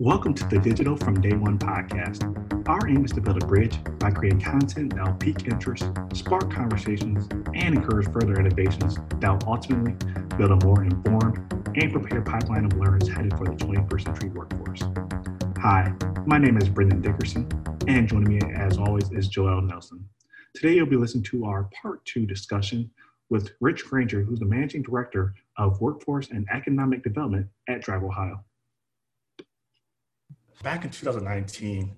Welcome to the Digital from Day One podcast. Our aim is to build a bridge by creating content that will pique interest, spark conversations, and encourage further innovations that will ultimately build a more informed and prepared pipeline of learners headed for the 21st century workforce. Hi, my name is Brendan Dickerson, and joining me as always is Joel Nelson. Today you'll be listening to our part two discussion with Rich Granger, who's the Managing Director of Workforce and Economic Development at Drive Ohio. Back in 2019,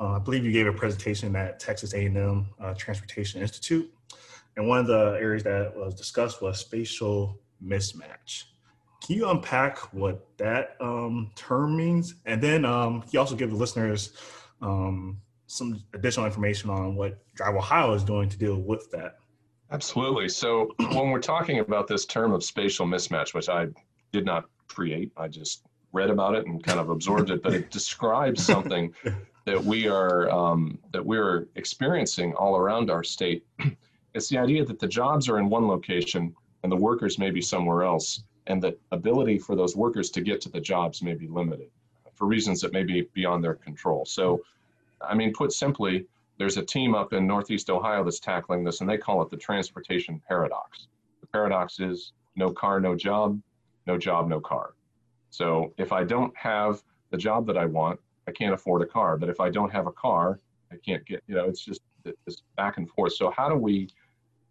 uh, I believe you gave a presentation at Texas A&M uh, Transportation Institute, and one of the areas that was discussed was spatial mismatch. Can you unpack what that um, term means? And then um, you also give the listeners um, some additional information on what Drive Ohio is doing to deal with that. Absolutely. So when we're talking about this term of spatial mismatch, which I did not create, I just read about it and kind of absorbed it, but it describes something that we are um, that we're experiencing all around our state. It's the idea that the jobs are in one location and the workers may be somewhere else, and the ability for those workers to get to the jobs may be limited for reasons that may be beyond their control. So, I mean, put simply, there's a team up in Northeast Ohio that's tackling this, and they call it the transportation paradox. The paradox is no car, no job, no job, no car. So if I don't have the job that I want, I can't afford a car. But if I don't have a car, I can't get, you know, it's just this back and forth. So how do we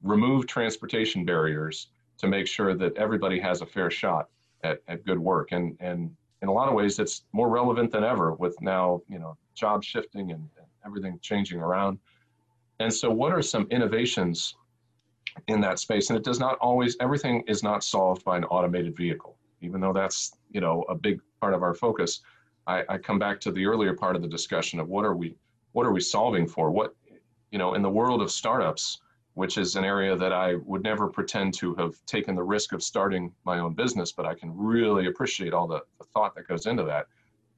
remove transportation barriers to make sure that everybody has a fair shot at, at good work? And, and in a lot of ways, it's more relevant than ever with now, you know, job shifting and, everything changing around. And so, what are some innovations in that space? And it does not always, everything is not solved by an automated vehicle, even though that's, you know, a big part of our focus. I, I come back to the earlier part of the discussion of what are we, what are we solving for? What, you know, in the world of startups, which is an area that I would never pretend to have taken the risk of starting my own business, but I can really appreciate all the, the thought that goes into that.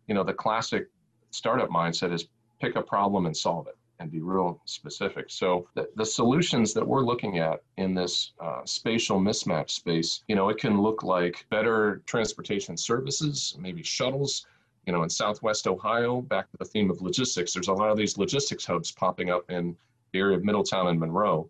You know, the classic startup mindset is pick a problem and solve it and be real specific. So the, the solutions that we're looking at in this uh, spatial mismatch space, you know, it can look like better transportation services, maybe shuttles. You know, in Southwest Ohio, back to the theme of logistics, there's a lot of these logistics hubs popping up in the area of Middletown and Monroe.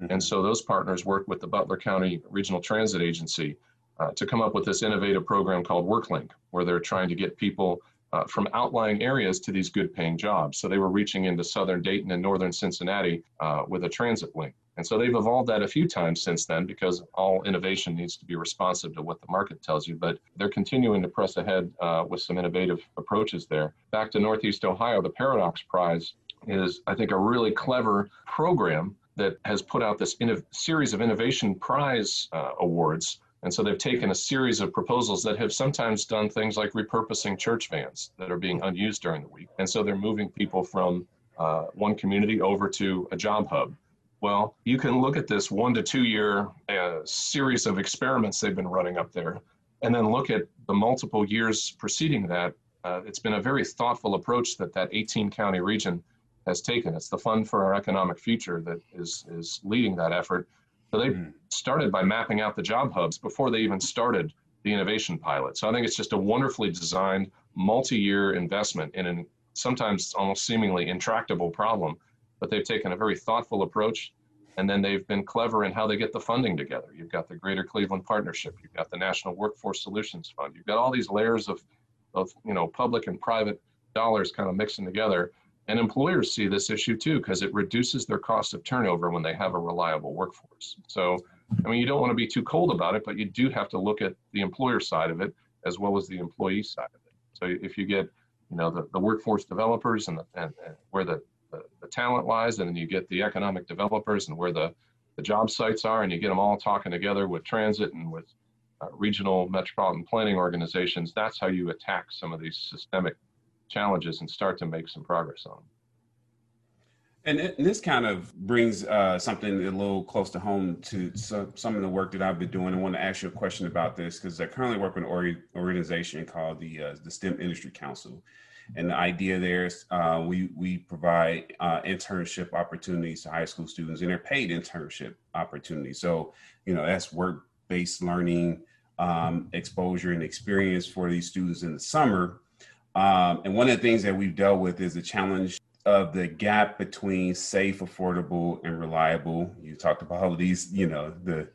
Mm-hmm. And so those partners work with the Butler County Regional Transit Agency uh, to come up with this innovative program called WorkLink, where they're trying to get people uh, from outlying areas to these good paying jobs. So they were reaching into southern Dayton and northern Cincinnati uh, with a transit link. And so they've evolved that a few times since then because all innovation needs to be responsive to what the market tells you. But they're continuing to press ahead uh, with some innovative approaches there. Back to Northeast Ohio, the Paradox Prize is, I think, a really clever program that has put out this series of innovation prize uh, awards and so they've taken a series of proposals that have sometimes done things like repurposing church vans that are being unused during the week. And so they're moving people from uh, one community over to a job hub. Well, you can look at this one to two year uh, series of experiments they've been running up there, and then look at the multiple years preceding that. Uh, it's been a very thoughtful approach that that 18 county region has taken. It's the Fund for Our Economic Future that is, is leading that effort. So they mm. started by mapping out the job hubs before they even started the innovation pilot. So I think it's just a wonderfully designed multi-year investment in an sometimes almost seemingly intractable problem, but they've taken a very thoughtful approach and then they've been clever in how they get the funding together. You've got the Greater Cleveland Partnership, you've got the National Workforce Solutions Fund, you've got all these layers of, of you know public and private dollars kind of mixing together and employers see this issue too because it reduces their cost of turnover when they have a reliable workforce. So, I mean, you don't want to be too cold about it, but you do have to look at the employer side of it as well as the employee side of it. So, if you get, you know, the, the workforce developers and, the, and, and where the, the, the, talent lies, and then you get the economic developers and where the, the job sites are, and you get them all talking together with transit and with uh, regional metropolitan planning organizations, that's how you attack some of these systemic challenges and start to make some progress on them. And, this kind of brings uh, something a little close to home to some, of the work that I've been doing. I want to ask you a question about this because I currently work with an organization called the uh, the STEM Industry Council, and the idea there is uh, we we provide uh, internship opportunities to high school students, and they're paid internship opportunities. So you know that's work based learning, um, exposure, and experience for these students in the summer Um, and one of the things that we've dealt with is the challenge of the gap between safe, affordable, and reliable. You talked about all of these, you know, the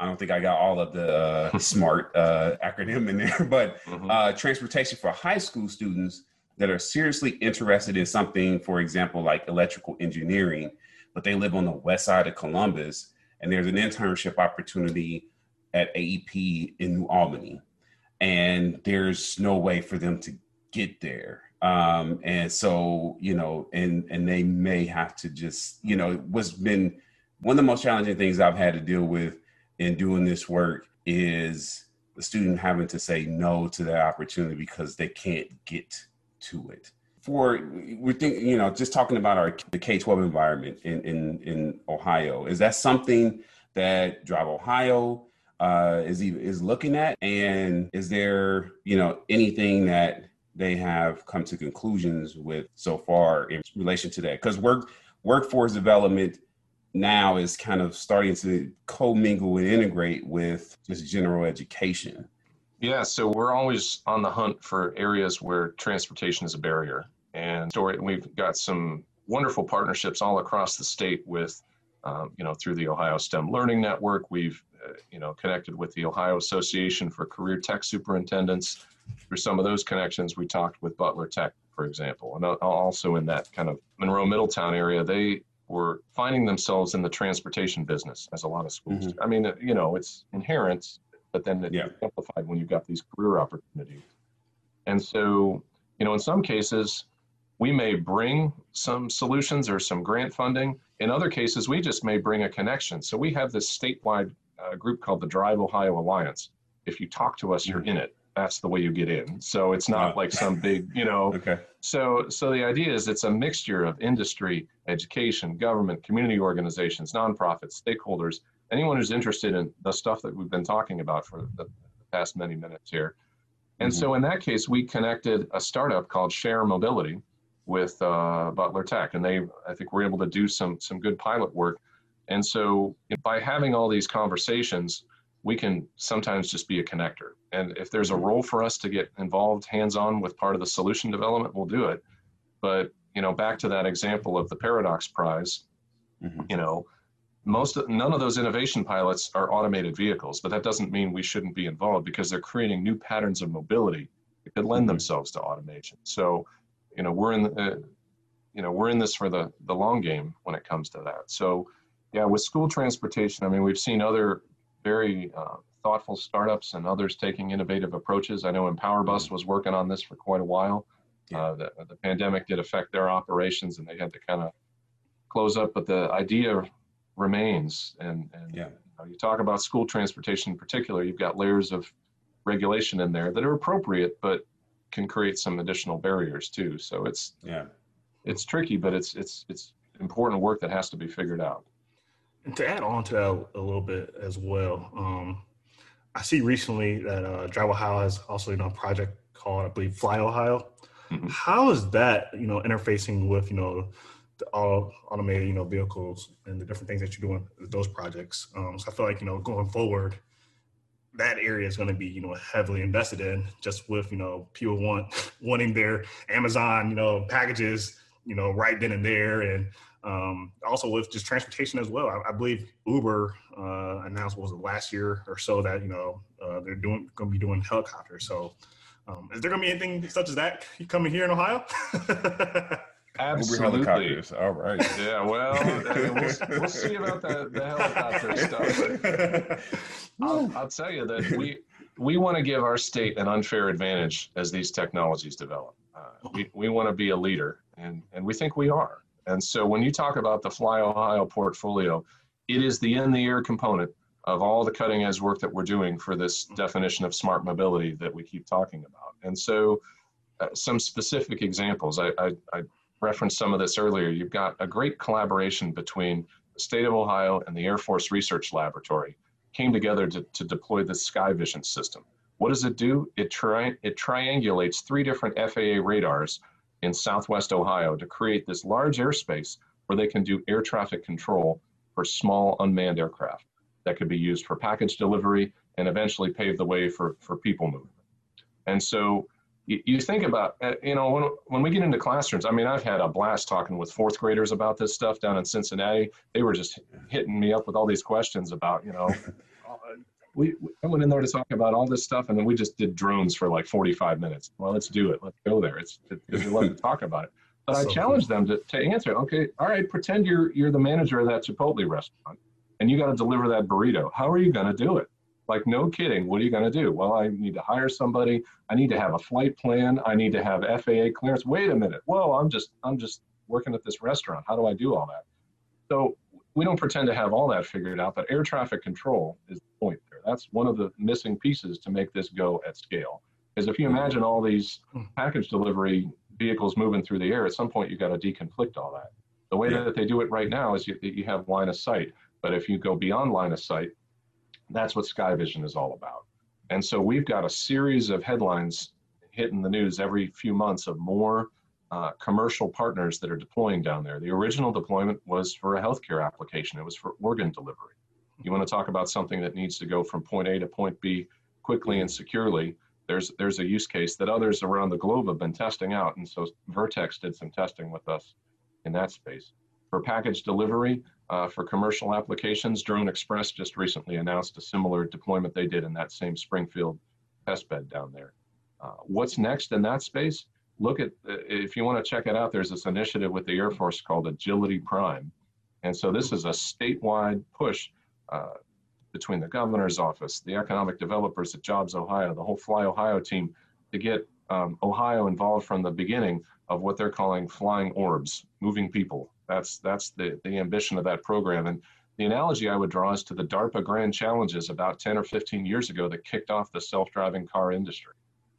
I don't think I got all of the uh, smart uh, acronym in there, but mm-hmm. uh, transportation for high school students that are seriously interested in something, for example, like electrical engineering, but they live on the west side of Columbus, and there's an internship opportunity at AEP in New Albany, and there's no way for them to get there. Um, and so, you know, and and they may have to just, you know, what's been one of the most challenging things I've had to deal with in doing this work is the student having to say no to that opportunity because they can't get to it. For we're thinking, you know, just talking about our the K twelve environment in in in Ohio, is that something that Drive Ohio uh, is is looking at, and is there you know anything that they have come to conclusions with so far in relation to that? Because work workforce development now is kind of starting to commingle and integrate with just general education. Yeah, so we're always on the hunt for areas where transportation is a barrier. And story, we've got some wonderful partnerships all across the state with, um, you know, through the Ohio STEM Learning Network. We've, you know, connected with the Ohio Association for Career Tech Superintendents. Through some of those connections, we talked with Butler Tech, for example, and also in that kind of Monroe Middletown area. They were finding themselves in the transportation business, as a lot of schools. Mm-hmm. I mean, you know, it's inherent, but then it's yeah. amplified when you've got these career opportunities. And so, you know, in some cases, we may bring some solutions or some grant funding. In other cases, we just may bring a connection. So we have this statewide uh, group called the Drive Ohio Alliance. If you talk to us, you're mm-hmm. in it that's the way you get in. So it's not like some big, you know. okay. So so the idea is it's a mixture of industry, education, government, community organizations, nonprofits, stakeholders, anyone who's interested in the stuff that we've been talking about for the past many minutes here. And mm-hmm. so in that case, we connected a startup called Share Mobility with uh, Butler Tech, and they I think were able to do some some good pilot work. And so by having all these conversations we can sometimes just be a connector. And if there's a mm-hmm. role for us to get involved hands on with part of the solution development, we'll do it. But, you know, back to that example of the Paradox Prize, mm-hmm. you know, most of, none of those innovation pilots are automated vehicles, but that doesn't mean we shouldn't be involved because they're creating new patterns of mobility that could lend mm-hmm. themselves to automation. So, you know, we're in the, uh, you know, we're in this for the the long game when it comes to that. So, yeah, with school transportation, I mean, we've seen other very uh, thoughtful startups and others taking innovative approaches. I know Empower Bus mm-hmm. was working on this for quite a while. Uh, the, the, pandemic did affect their operations and they had to kind of close up, but the idea remains. And, and yeah. you, know, you talk about school transportation in particular, you've got layers of regulation in there that are appropriate, but can create some additional barriers too. So it's yeah, it's tricky, but it's it's it's important work that has to be figured out. And to add on to that a little bit as well, um, I see recently that uh, Drive Ohio has also you know a project called I believe Fly Ohio. Mm-hmm. How is that you know interfacing with you know the all automated you know vehicles and the different things that you're doing with those projects? Um, so I feel like you know going forward, that area is going to be you know heavily invested in just with you know people want wanting their Amazon you know packages you know right then and there and um, also with just transportation as well. I, I believe Uber uh, announced was it last year or so that you know uh, they're doing going to be doing helicopters. So um, is there going to be anything such as that coming here in Ohio? Absolutely. helicopters. All right. Yeah. Well, we'll, we'll, see about the, the helicopter stuff. I'll, I'll tell you that we we want to give our state an unfair advantage as these technologies develop. Uh, we we want to be a leader, and and we think we are. And so when you talk about the Fly Ohio portfolio, it is the in the air component of all the cutting edge work that we're doing for this definition of smart mobility that we keep talking about. And so uh, some specific examples, I, I, I referenced some of this earlier. You've got a great collaboration between the state of Ohio and the Air Force Research Laboratory came together to, to deploy the SkyVision system. What does it do? It, tri- it triangulates three different FAA radars in southwest Ohio to create this large airspace where they can do air traffic control for small unmanned aircraft that could be used for package delivery and eventually pave the way for, for people movement. And so you, think about, uh, you know, when, when we get into classrooms, I mean, I've had a blast talking with fourth graders about this stuff down in Cincinnati. They were just hitting me up with all these questions about, you know, we, I went in there to talk about all this stuff, and then we just did drones for like 45 minutes. Well, let's do it. Let's go there. It's because we love to talk about it. But so I challenged cool. them to, to answer. Okay, all right. Pretend you're you're the manager of that Chipotle restaurant, and you got to deliver that burrito. How are you going to do it? Like, no kidding. What are you going to do? Well, I need to hire somebody. I need to have a flight plan. I need to have FAA clearance. Wait a minute. Whoa, I'm just I'm just working at this restaurant. How do I do all that? So we don't pretend to have all that figured out, but air traffic control is the point. That's one of the missing pieces to make this go at scale. Because if you imagine all these hmm. package delivery vehicles moving through the air, at some point you've got to deconflict all that. The way yeah. that they do it right now is you, you have line of sight. But if you go beyond line of sight, that's what Sky Vision is all about. And so we've got a series of headlines hitting the news every few months of more uh, commercial partners that are deploying down there. The original deployment was for a healthcare application, it was for organ delivery. You want to talk about something that needs to go from point A to point B quickly and securely. There's, there's a use case that others around the globe have been testing out. And so Vertex did some testing with us in that space. For package delivery, uh, for commercial applications, Drone Express just recently announced a similar deployment they did in that same Springfield testbed down there. Uh, what's next in that space? Look at, uh, if you want to check it out, there's this initiative with the Air Force called Agility Prime. And so this is a statewide push uh, between the governor's office, the economic developers at Jobs Ohio, the whole Fly Ohio team to get um, Ohio involved from the beginning of what they're calling flying orbs, moving people. That's that's the the ambition of that program. And the analogy I would draw is to the DARPA Grand Challenges about 10 or 15 years ago that kicked off the self-driving car industry.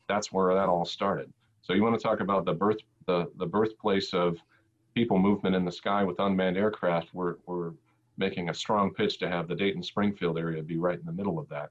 That's where that all started. So you want to talk about the birth the the birthplace of people movement in the sky with unmanned aircraft. We're we're making a strong pitch to have the Dayton Springfield area be right in the middle of that.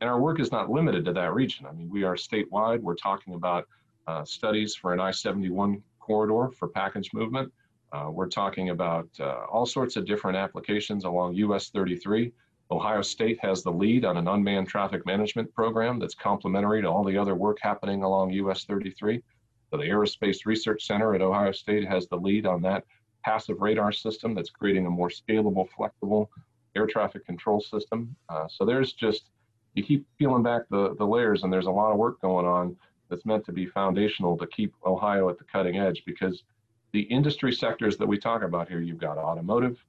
And our work is not limited to that region. I mean, we are statewide. We're talking about uh, studies for an I-71 corridor for package movement. Uh, we're talking about uh, all sorts of different applications along US 33. Ohio State has the lead on an unmanned traffic management program that's complementary to all the other work happening along US 33. So the Aerospace Research Center at Ohio State has the lead on that passive radar system that's creating a more scalable, flexible air traffic control system. Uh, so there's just, you keep peeling back the, the layers and there's a lot of work going on that's meant to be foundational to keep Ohio at the cutting edge because the industry sectors that we talk about here, you've got automotive,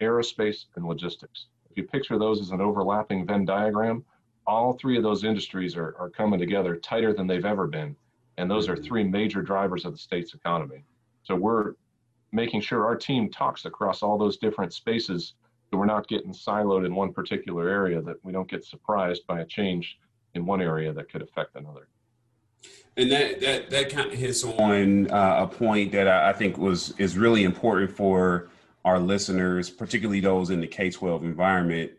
aerospace, and logistics. If you picture those as an overlapping Venn diagram, all three of those industries are, are coming together tighter than they've ever been. And those are mm-hmm. three major drivers of the state's economy. So we're making sure our team talks across all those different spaces so we're not getting siloed in one particular area, that we don't get surprised by a change in one area that could affect another. And that that that kind of hits on uh, a point that I, I, think was is really important for our listeners, particularly those in the K twelve environment,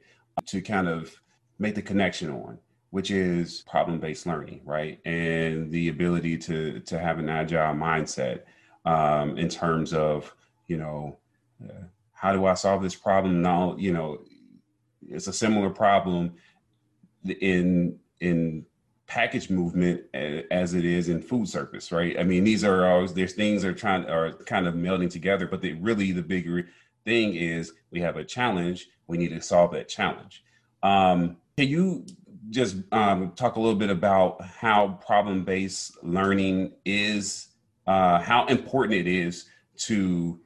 to kind of make the connection on, which is problem based learning, right, and the ability to to have an agile mindset um, in terms of you know uh, how do I solve this problem now? You know, it's a similar problem in in package movement as it is in food service, right? I mean, these are always there's things are trying are kind of melding together, but the, really the bigger thing is we have a challenge. We need to solve that challenge. Um, can you just um, talk a little bit about how problem based learning is, uh, how important it is to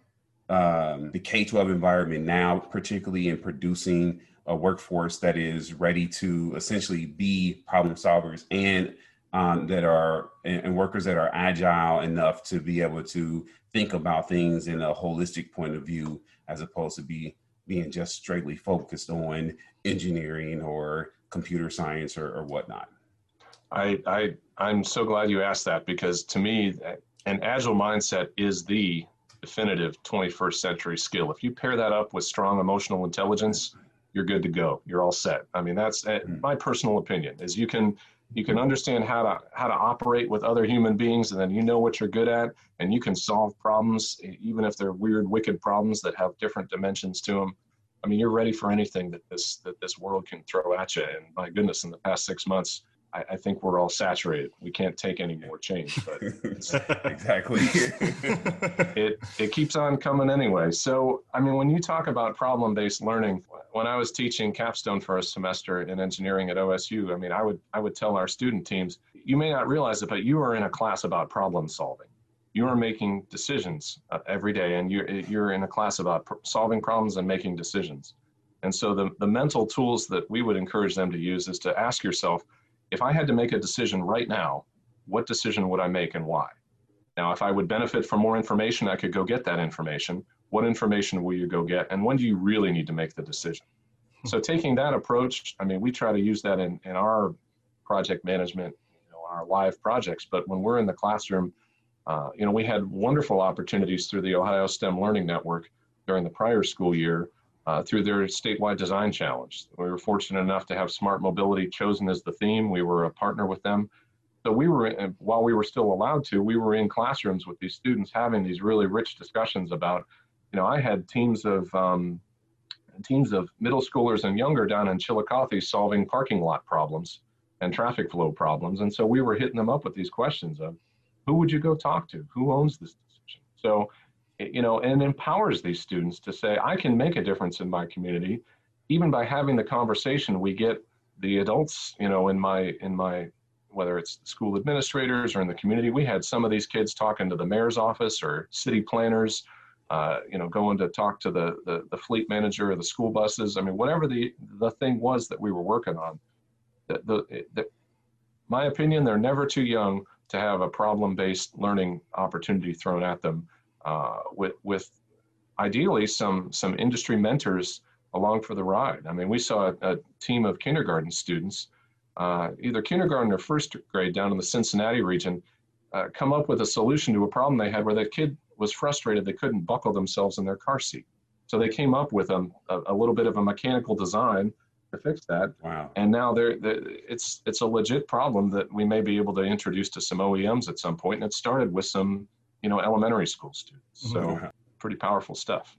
um, the K 12 environment now, particularly in producing a workforce that is ready to essentially be problem solvers and um, that are and workers that are agile enough to be able to think about things in a holistic point of view as opposed to be being just straightly focused on engineering or computer science or, or whatnot. I, I i'm so glad you asked that because to me an agile mindset is the definitive 21st century skill if you pair that up with strong emotional intelligence you're good to go. You're all set. I mean, that's uh, my personal opinion. Is you can you can understand how to how to operate with other human beings, and then you know what you're good at, and you can solve problems, even if they're weird, wicked problems that have different dimensions to them. I mean, you're ready for anything that this that this world can throw at you. And my goodness, in the past six months, I, I, think we're all saturated. We can't take any more change, but exactly. it it keeps on coming anyway. So I mean, when you talk about problem-based learning, when I was teaching capstone for a semester in engineering at OSU, I mean, I would I would tell our student teams, you may not realize it, but you are in a class about problem solving. You are making decisions uh, every day, and you're you're in a class about pr- solving problems and making decisions. And so the, the mental tools that we would encourage them to use is to ask yourself, if I had to make a decision right now, what decision would I make and why? Now, if I would benefit from more information, I could go get that information. What information will you go get? And when do you really need to make the decision? So taking that approach, I mean, we try to use that in, in our project management, you know, our live projects, but when we're in the classroom, uh, you know, we had wonderful opportunities through the Ohio STEM Learning Network during the prior school year uh, through their statewide design challenge. We were fortunate enough to have smart mobility chosen as the theme. We were a partner with them. So we were, in, while we were still allowed to, we were in classrooms with these students having these really rich discussions about, you know, I had teams of um, teams of middle schoolers and younger down in Chillicothe solving parking lot problems and traffic flow problems. And so we were hitting them up with these questions of, who would you go talk to? Who owns this decision? So you know, and empowers these students to say, I can make a difference in my community. Even by having the conversation, we get the adults, you know, in my, in my, whether it's school administrators or in the community, we had some of these kids talking to the mayor's office or city planners, uh, you know, going to talk to the, the, the fleet manager or the school buses. I mean, whatever the, the thing was that we were working on, the, the, the my opinion, they're never too young to have a problem-based learning opportunity thrown at them uh, with with ideally some some industry mentors along for the ride. I mean, we saw a, a team of kindergarten students, uh, either kindergarten or first grade down in the Cincinnati region, uh, come up with a solution to a problem they had where that kid was frustrated they couldn't buckle themselves in their car seat. So they came up with a, a, a little bit of a mechanical design to fix that. Wow. And now they're, they're, it's it's a legit problem that we may be able to introduce to some OEMs at some point. And it started with some you know, elementary school students. So mm-hmm. pretty powerful stuff.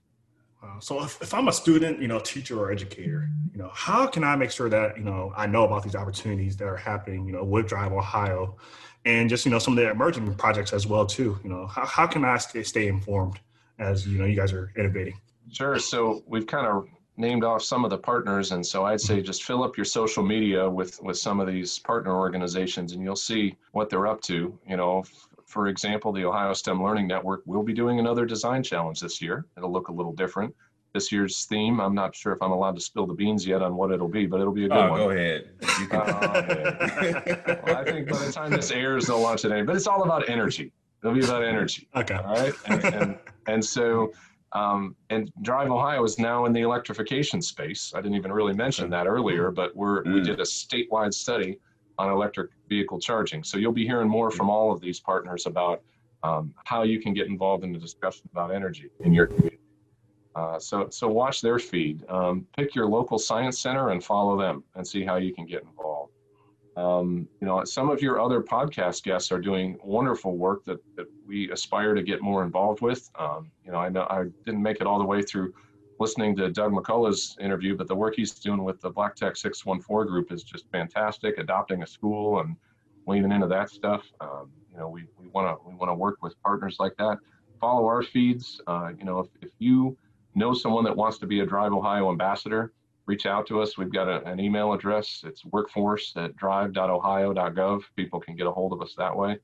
Wow. So if, if I'm a student, you know, teacher or educator, you know, how can I make sure that, you know, I know about these opportunities that are happening, you know, with Drive Ohio and just, you know, some of the emerging projects as well, too, you know, how, how can I stay, stay informed as, you know, you guys are innovating? Sure. So we've kind of named off some of the partners. And so I'd say mm-hmm. just fill up your social media with, with some of these partner organizations and you'll see what they're up to, you know, for example, the Ohio STEM Learning Network will be doing another design challenge this year. It'll look a little different. This year's theme, I'm not sure if I'm allowed to spill the beans yet on what it'll be, but it'll be a good oh, one. Go ahead. You can. Uh, well, I think by the time this airs, they'll launch it. Anyway. But it's all about energy. It'll be about energy. Okay. All right. And, and, and so, um, and Drive Ohio is now in the electrification space. I didn't even really mention that earlier, but we're mm. we did a statewide study on electric vehicle charging. So you'll be hearing more from all of these partners about um, how you can get involved in the discussion about energy in your community. Uh, so, so watch their feed. Um, pick your local science center and follow them and see how you can get involved. Um, you know, some of your other podcast guests are doing wonderful work that, that we aspire to get more involved with. Um, you know, I know I didn't make it all the way through listening to Doug McCullough's interview, but the work he's doing with the Black Tech 614 group is just fantastic. Adopting a school and leaning into that stuff. Um, you know, we want to we want to work with partners like that. Follow our feeds. Uh, you know, if, if you know someone that wants to be a Drive Ohio ambassador, reach out to us. We've got a, an email address. It's workforce at drive.ohio.gov. People can get a hold of us that way.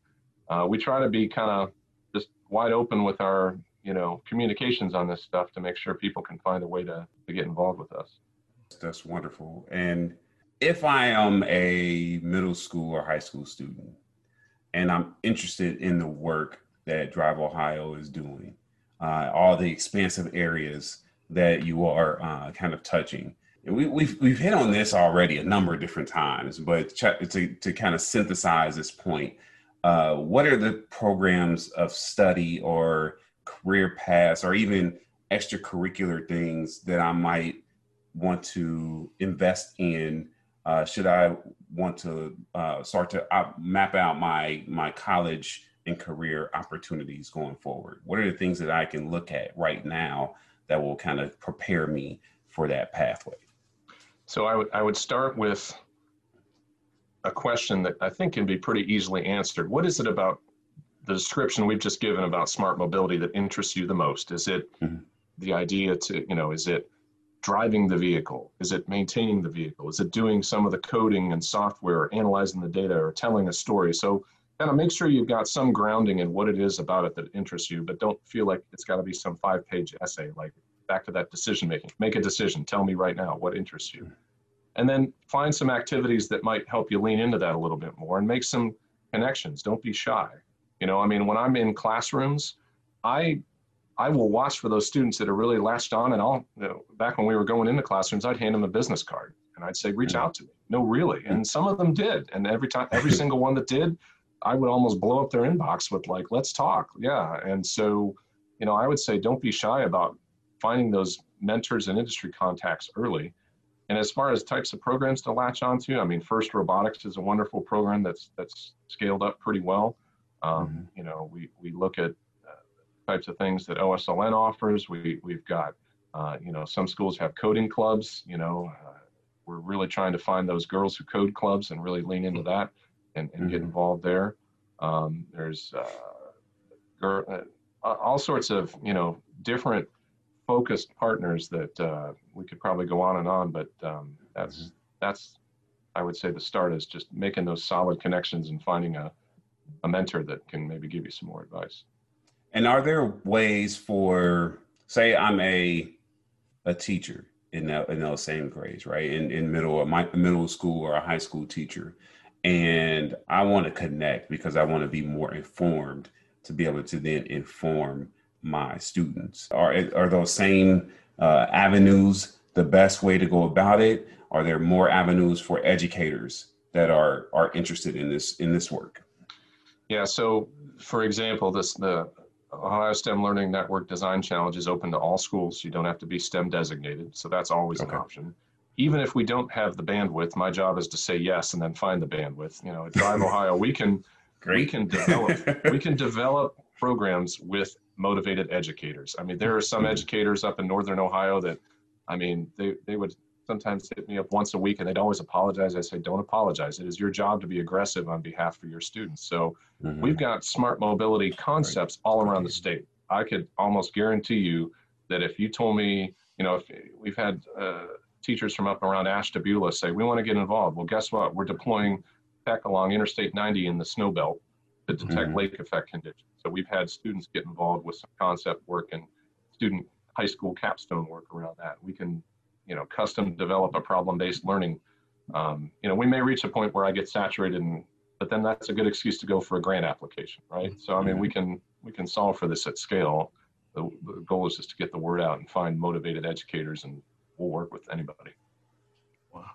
Uh, we try to be kind of just wide open with our you know communications on this stuff to make sure people can find a way to, to get involved with us. That's wonderful. And if i am a middle school or high school student and i'm interested in the work that drive ohio is doing uh, all the expansive areas that you are uh, kind of touching and we, we've, we've hit on this already a number of different times but to, to kind of synthesize this point uh, what are the programs of study or career paths or even extracurricular things that I might want to invest in? Uh, should I want to uh, start to map out my my college and career opportunities going forward? What are the things that I can look at right now that will kind of prepare me for that pathway? So I would I would start with a question that I think can be pretty easily answered. What is it about the description we've just given about smart mobility that interests you the most? Is it mm-hmm. the idea to, you know, is it driving the vehicle? Is it maintaining the vehicle? Is it doing some of the coding and software, or analyzing the data, or telling a story? So kind of make sure you've got some grounding in what it is about it that interests you, but don't feel like it's got to be some five page essay. Like back to that decision making. Make a decision. Tell me right now what interests you. And then find some activities that might help you lean into that a little bit more and make some connections. Don't be shy. You know, I mean, when I'm in classrooms, I I will watch for those students that are really latched on, and I'll you know, back when we were going into classrooms, I'd hand them a business card and I'd say, reach mm. out to me. No, really, and some of them did, and every time, every single one that did, I would almost blow up their inbox with like, let's talk, yeah. And so, you know, I would say, don't be shy about finding those mentors and industry contacts early. And as far as types of programs to latch onto, I mean, First Robotics is a wonderful program that's that's scaled up pretty well. Um, mm-hmm. You know, we we look at uh, types of things that OSLN offers. We we've got, uh, you know, some schools have coding clubs. You know, uh, we're really trying to find those girls who code clubs and really lean into that and, and mm-hmm. get involved there. Um, there's uh, uh, all sorts of you know different focused partners that uh, we could probably go on and on, but um, that's mm-hmm. that's I would say the start is just making those solid connections and finding a a mentor that can maybe give you some more advice. And are there ways for say I'm a a teacher in that in those same grades, right? In in middle my middle school or a high school teacher, and I want to connect because I want to be more informed to be able to then inform my students? Are are those same uh, avenues the best way to go about it? Are there more avenues for educators that are are interested in this in this work? Yeah. So, for example, this the Ohio STEM Learning Network Design Challenge is open to all schools. You don't have to be STEM designated, so that's always okay. an option. Even if we don't have the bandwidth, my job is to say yes and then find the bandwidth. You know, at Drive Ohio, we can Great. we can develop we can develop programs with motivated educators. I mean, there are some mm-hmm. educators up in Northern Ohio that, I mean, they, they would sometimes hit me up once a week and they'd always apologize. I say, don't apologize. It is your job to be aggressive on behalf of your students. So mm-hmm. we've got smart mobility concepts all around the state. I could almost guarantee you that if you told me, you know, if we've had uh, teachers from up around Ashtabula say, we want to get involved. Well, guess what? We're deploying tech along Interstate 90 in the snow belt to detect mm-hmm. lake effect conditions. So we've had students get involved with some concept work and student high school capstone work around that. We can, you know, custom develop a problem-based learning. Um, you know, we may reach a point where I get saturated, and but then that's a good excuse to go for a grant application, right? So I mean, we can we can solve for this at scale. The, the goal is just to get the word out and find motivated educators, and we'll work with anybody. Wow,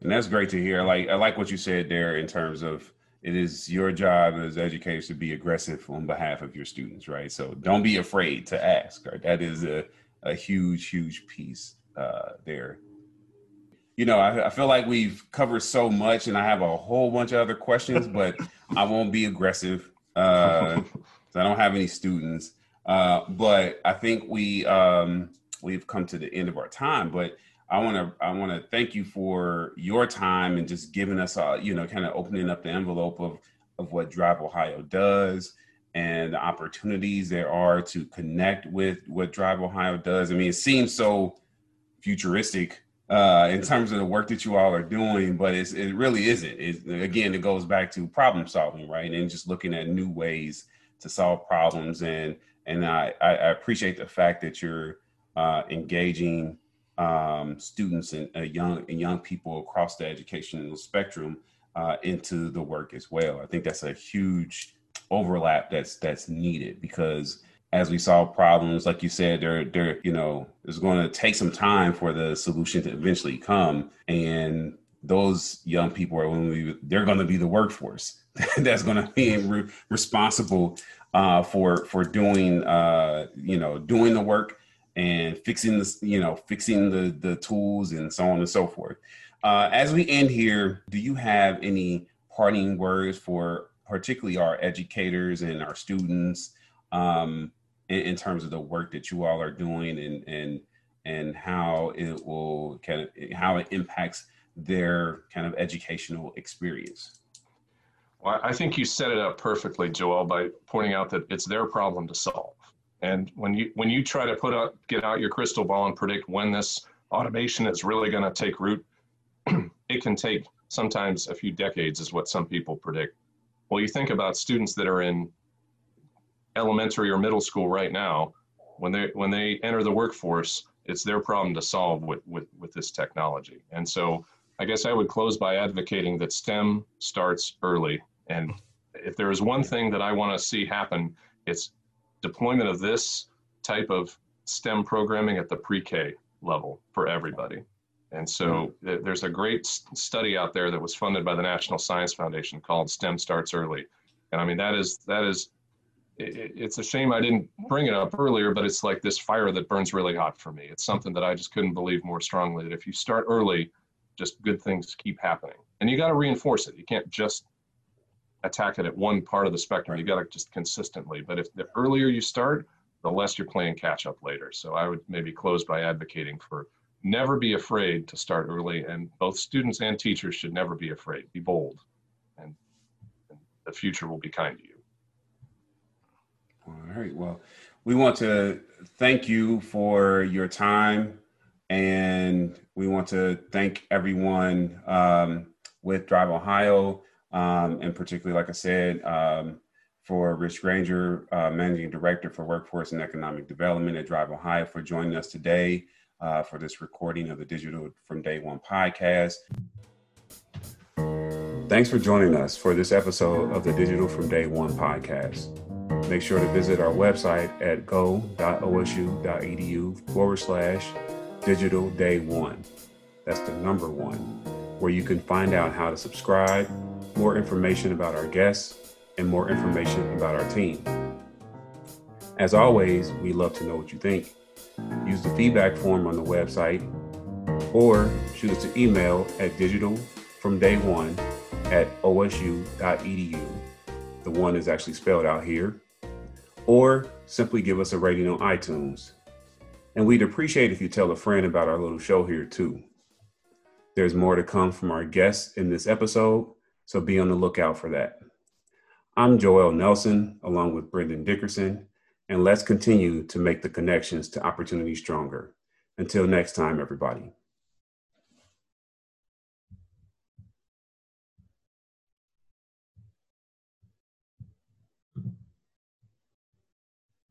and that's great to hear. Like I like what you said there in terms of it is your job as educators to be aggressive on behalf of your students, right? So don't be afraid to ask. Right? That is a, a huge, huge piece uh, there. You know, I, I, feel like we've covered so much, and I have a whole bunch of other questions, but I won't be aggressive. Uh, I don't have any students. Uh, but I think we um, we've come to the end of our time. But I want to I want to thank you for your time and just giving us a you know kind of opening up the envelope of of what Drive Ohio does and the opportunities there are to connect with what Drive Ohio does. I mean, it seems so futuristic uh, in terms of the work that you all are doing, but it's, it really isn't. It, again, it goes back to problem solving, right? And just looking at new ways to solve problems. And and I, I appreciate the fact that you're uh, engaging um, students and uh, young and young people across the educational spectrum uh, into the work as well. I think that's a huge overlap that's that's needed because as we solve problems, like you said, there there you know it's going to take some time for the solution to eventually come, and those young people are going to be they're going to be the workforce that's going to be re- responsible uh, for for doing uh, you know doing the work and fixing the you know fixing the the tools and so on and so forth. Uh, as we end here, do you have any parting words for particularly our educators and our students? Um, in, in, terms of the work that you all are doing and and and how it will kind of how it impacts their kind of educational experience. Well, I think you set it up perfectly, Joel, by pointing out that it's their problem to solve. And when you when you try to put out get out your crystal ball and predict when this automation is really going to take root, it can take sometimes a few decades, is what some people predict. Well, you think about students that are in elementary or middle school right now, when they when they enter the workforce, it's their problem to solve with with with this technology. And so, I guess I would close by advocating that STEM starts early. And if there is one thing that I want to see happen, it's deployment of this type of STEM programming at the pre-K level for everybody. And so th- there's a great study out there that was funded by the National Science Foundation called STEM Starts Early. And I mean, that is, that is, it, it's a shame I didn't bring it up earlier, but it's like this fire that burns really hot for me. It's something that I just couldn't believe more strongly that if you start early, just good things keep happening. And you got to reinforce it. You can't just attack it at one part of the spectrum. You got to just consistently. But if the earlier you start, the less you're playing catch up later. So I would maybe close by advocating for never be afraid to start early, and both students and teachers should never be afraid. Be bold, and, and the future will be kind to you. All right. Well, we want to thank you for your time, and we want to thank everyone um, with Drive Ohio, um, and particularly, like I said, um, for Rich Granger, uh, Managing Director for Workforce and Economic Development at Drive Ohio, for joining us today uh, for this recording of the Digital from Day One podcast. Thanks for joining us for this episode of the Digital from Day One podcast. Make sure to visit our website at go.osu.edu forward slash digital day one. That's the number one, where you can find out how to subscribe, more information about our guests, and more information about our team. As always, we love to know what you think. Use the feedback form on the website or shoot us an email at digital from day one at osu.edu. The one is actually spelled out here. Or simply give us a rating on iTunes. And we'd appreciate if you tell a friend about our little show here too. There's more to come from our guests in this episode, so be on the lookout for that. I'm Joel Nelson, along with Brendan Dickerson, and let's continue to make the connections to opportunity stronger. Until next time, everybody.